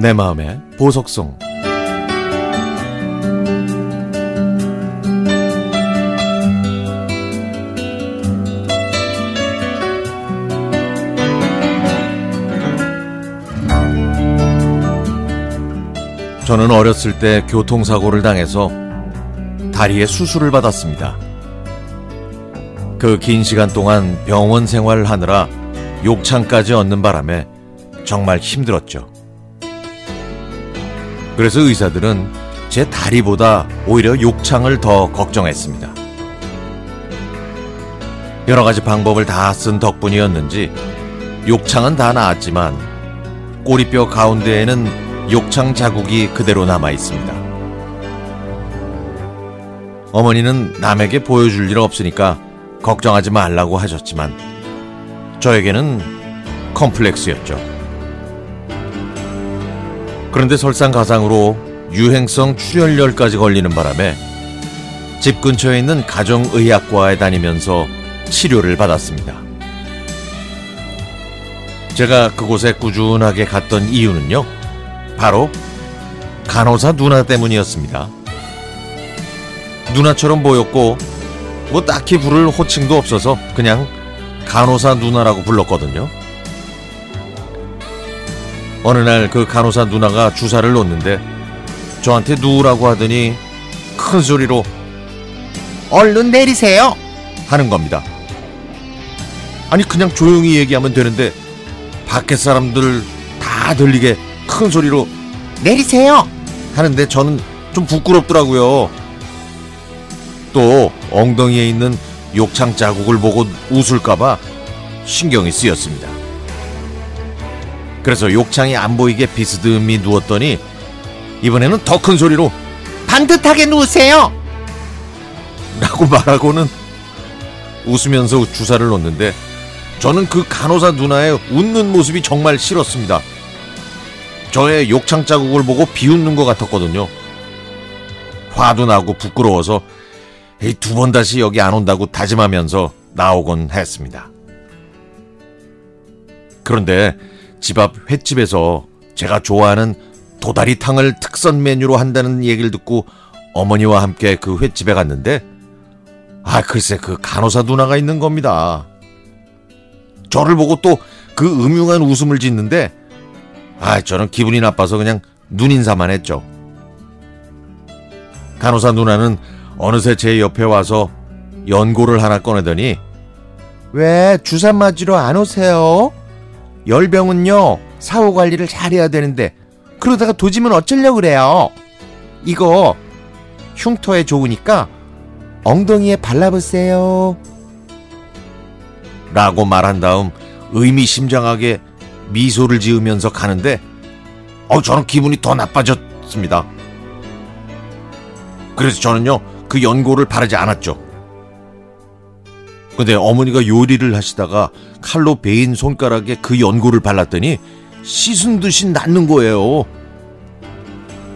내 마음의 보석송 저는 어렸을 때 교통사고를 당해서 다리에 수술을 받았습니다. 그 긴 시간 동안 병원 생활을 하느라 욕창까지 얻는 바람에 정말 힘들었죠. 그래서 의사들은 제 다리보다 오히려 욕창을 더 걱정했습니다. 여러 가지 방법을 다 쓴 덕분이었는지 욕창은 다 나았지만 꼬리뼈 가운데에는 욕창 자국이 그대로 남아 있습니다. 어머니는 남에게 보여줄 일 없으니까 걱정하지 말라고 하셨지만 저에게는 컴플렉스였죠. 그런데 설상가상으로 유행성 출혈열까지 걸리는 바람에 집 근처에 있는 가정의학과에 다니면서 치료를 받았습니다. 제가 그곳에 꾸준하게 갔던 이유는요, 바로 간호사 누나 때문이었습니다. 누나처럼 보였고, 뭐 딱히 부를 호칭도 없어서 그냥 간호사 누나라고 불렀거든요. 어느 날 그 간호사 누나가 주사를 놓는데 저한테 누우라고 하더니 큰 소리로 얼른 내리세요 하는 겁니다. 아니 그냥 조용히 얘기하면 되는데 밖에 사람들 다 들리게 큰 소리로 내리세요 하는데 저는 좀 부끄럽더라고요. 또 엉덩이에 있는 욕창 자국을 보고 웃을까봐 신경이 쓰였습니다. 그래서 욕창이 안 보이게 비스듬히 누웠더니 이번에는 더 큰 소리로 반듯하게 누우세요! 라고 말하고는 웃으면서 주사를 놓는데 저는 그 간호사 누나의 웃는 모습이 정말 싫었습니다. 저의 욕창 자국을 보고 비웃는 것 같았거든요. 화도 나고 부끄러워서 두 번 다시 여기 안 온다고 다짐하면서 나오곤 했습니다. 그런데 집 앞 횟집에서 제가 좋아하는 도다리탕을 특선 메뉴로 한다는 얘기를 듣고 어머니와 함께 그 횟집에 갔는데 아 글쎄 그 간호사 누나가 있는 겁니다. 저를 보고 또 그 음흉한 웃음을 짓는데 아 저는 기분이 나빠서 그냥 눈인사만 했죠. 간호사 누나는 어느새 제 옆에 와서 연고를 하나 꺼내더니 왜 주사 맞으러 안 오세요? 열병은요 사후 관리를 잘해야 되는데 그러다가 도지면 어쩌려고 그래요? 이거 흉터에 좋으니까 엉덩이에 발라보세요. 라고 말한 다음 의미심장하게 미소를 지으면서 가는데 어 저는 기분이 더 나빠졌습니다. 그래서 저는요 그 연고를 바르지 않았죠. 근데 어머니가 요리를 하시다가 칼로 베인 손가락에 그 연고를 발랐더니 씻은 듯이 낫는 거예요.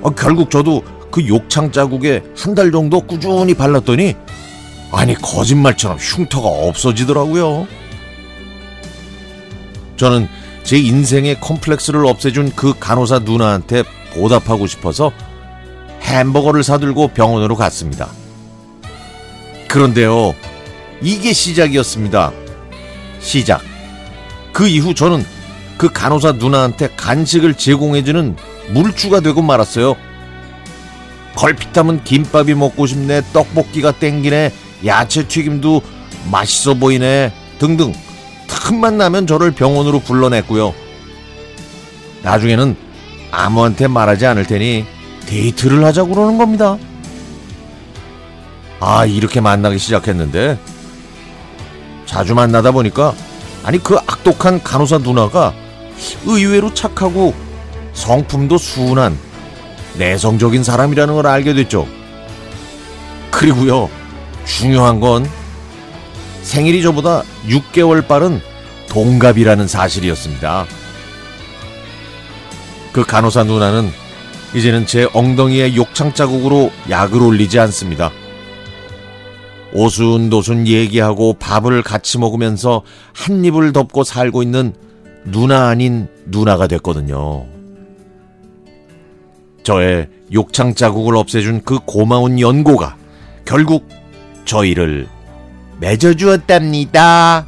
아, 결국 저도 그 욕창 자국에 한 달 정도 꾸준히 발랐더니 아니 거짓말처럼 흉터가 없어지더라고요. 저는 제 인생의 컴플렉스를 없애준 그 간호사 누나한테 보답하고 싶어서 햄버거를 사들고 병원으로 갔습니다. 그런데요, 이게 시작이었습니다. 시작. 그 이후 저는 그 간호사 누나한테 간식을 제공해주는 물주가 되고 말았어요. 걸핏하면 김밥이 먹고 싶네, 떡볶이가 땡기네, 야채 튀김도 맛있어 보이네, 등등. 틈만 나면 저를 병원으로 불러냈고요. 나중에는 아무한테 말하지 않을 테니 데이트를 하자고 그러는 겁니다. 아, 이렇게 만나기 시작했는데, 자주 만나다 보니까, 아니, 그 악독한 간호사 누나가 의외로 착하고 성품도 순한 내성적인 사람이라는 걸 알게 됐죠. 그리고요, 중요한 건 생일이 저보다 6개월 빠른 동갑이라는 사실이었습니다. 그 간호사 누나는 이제는 제 엉덩이에 욕창 자국으로 약을 올리지 않습니다. 오순도순 얘기하고 밥을 같이 먹으면서 한 입을 덮고 살고 있는 누나 아닌 누나가 됐거든요. 저의 욕창 자국을 없애준 그 고마운 연고가 결국 저희를 맺어주었답니다.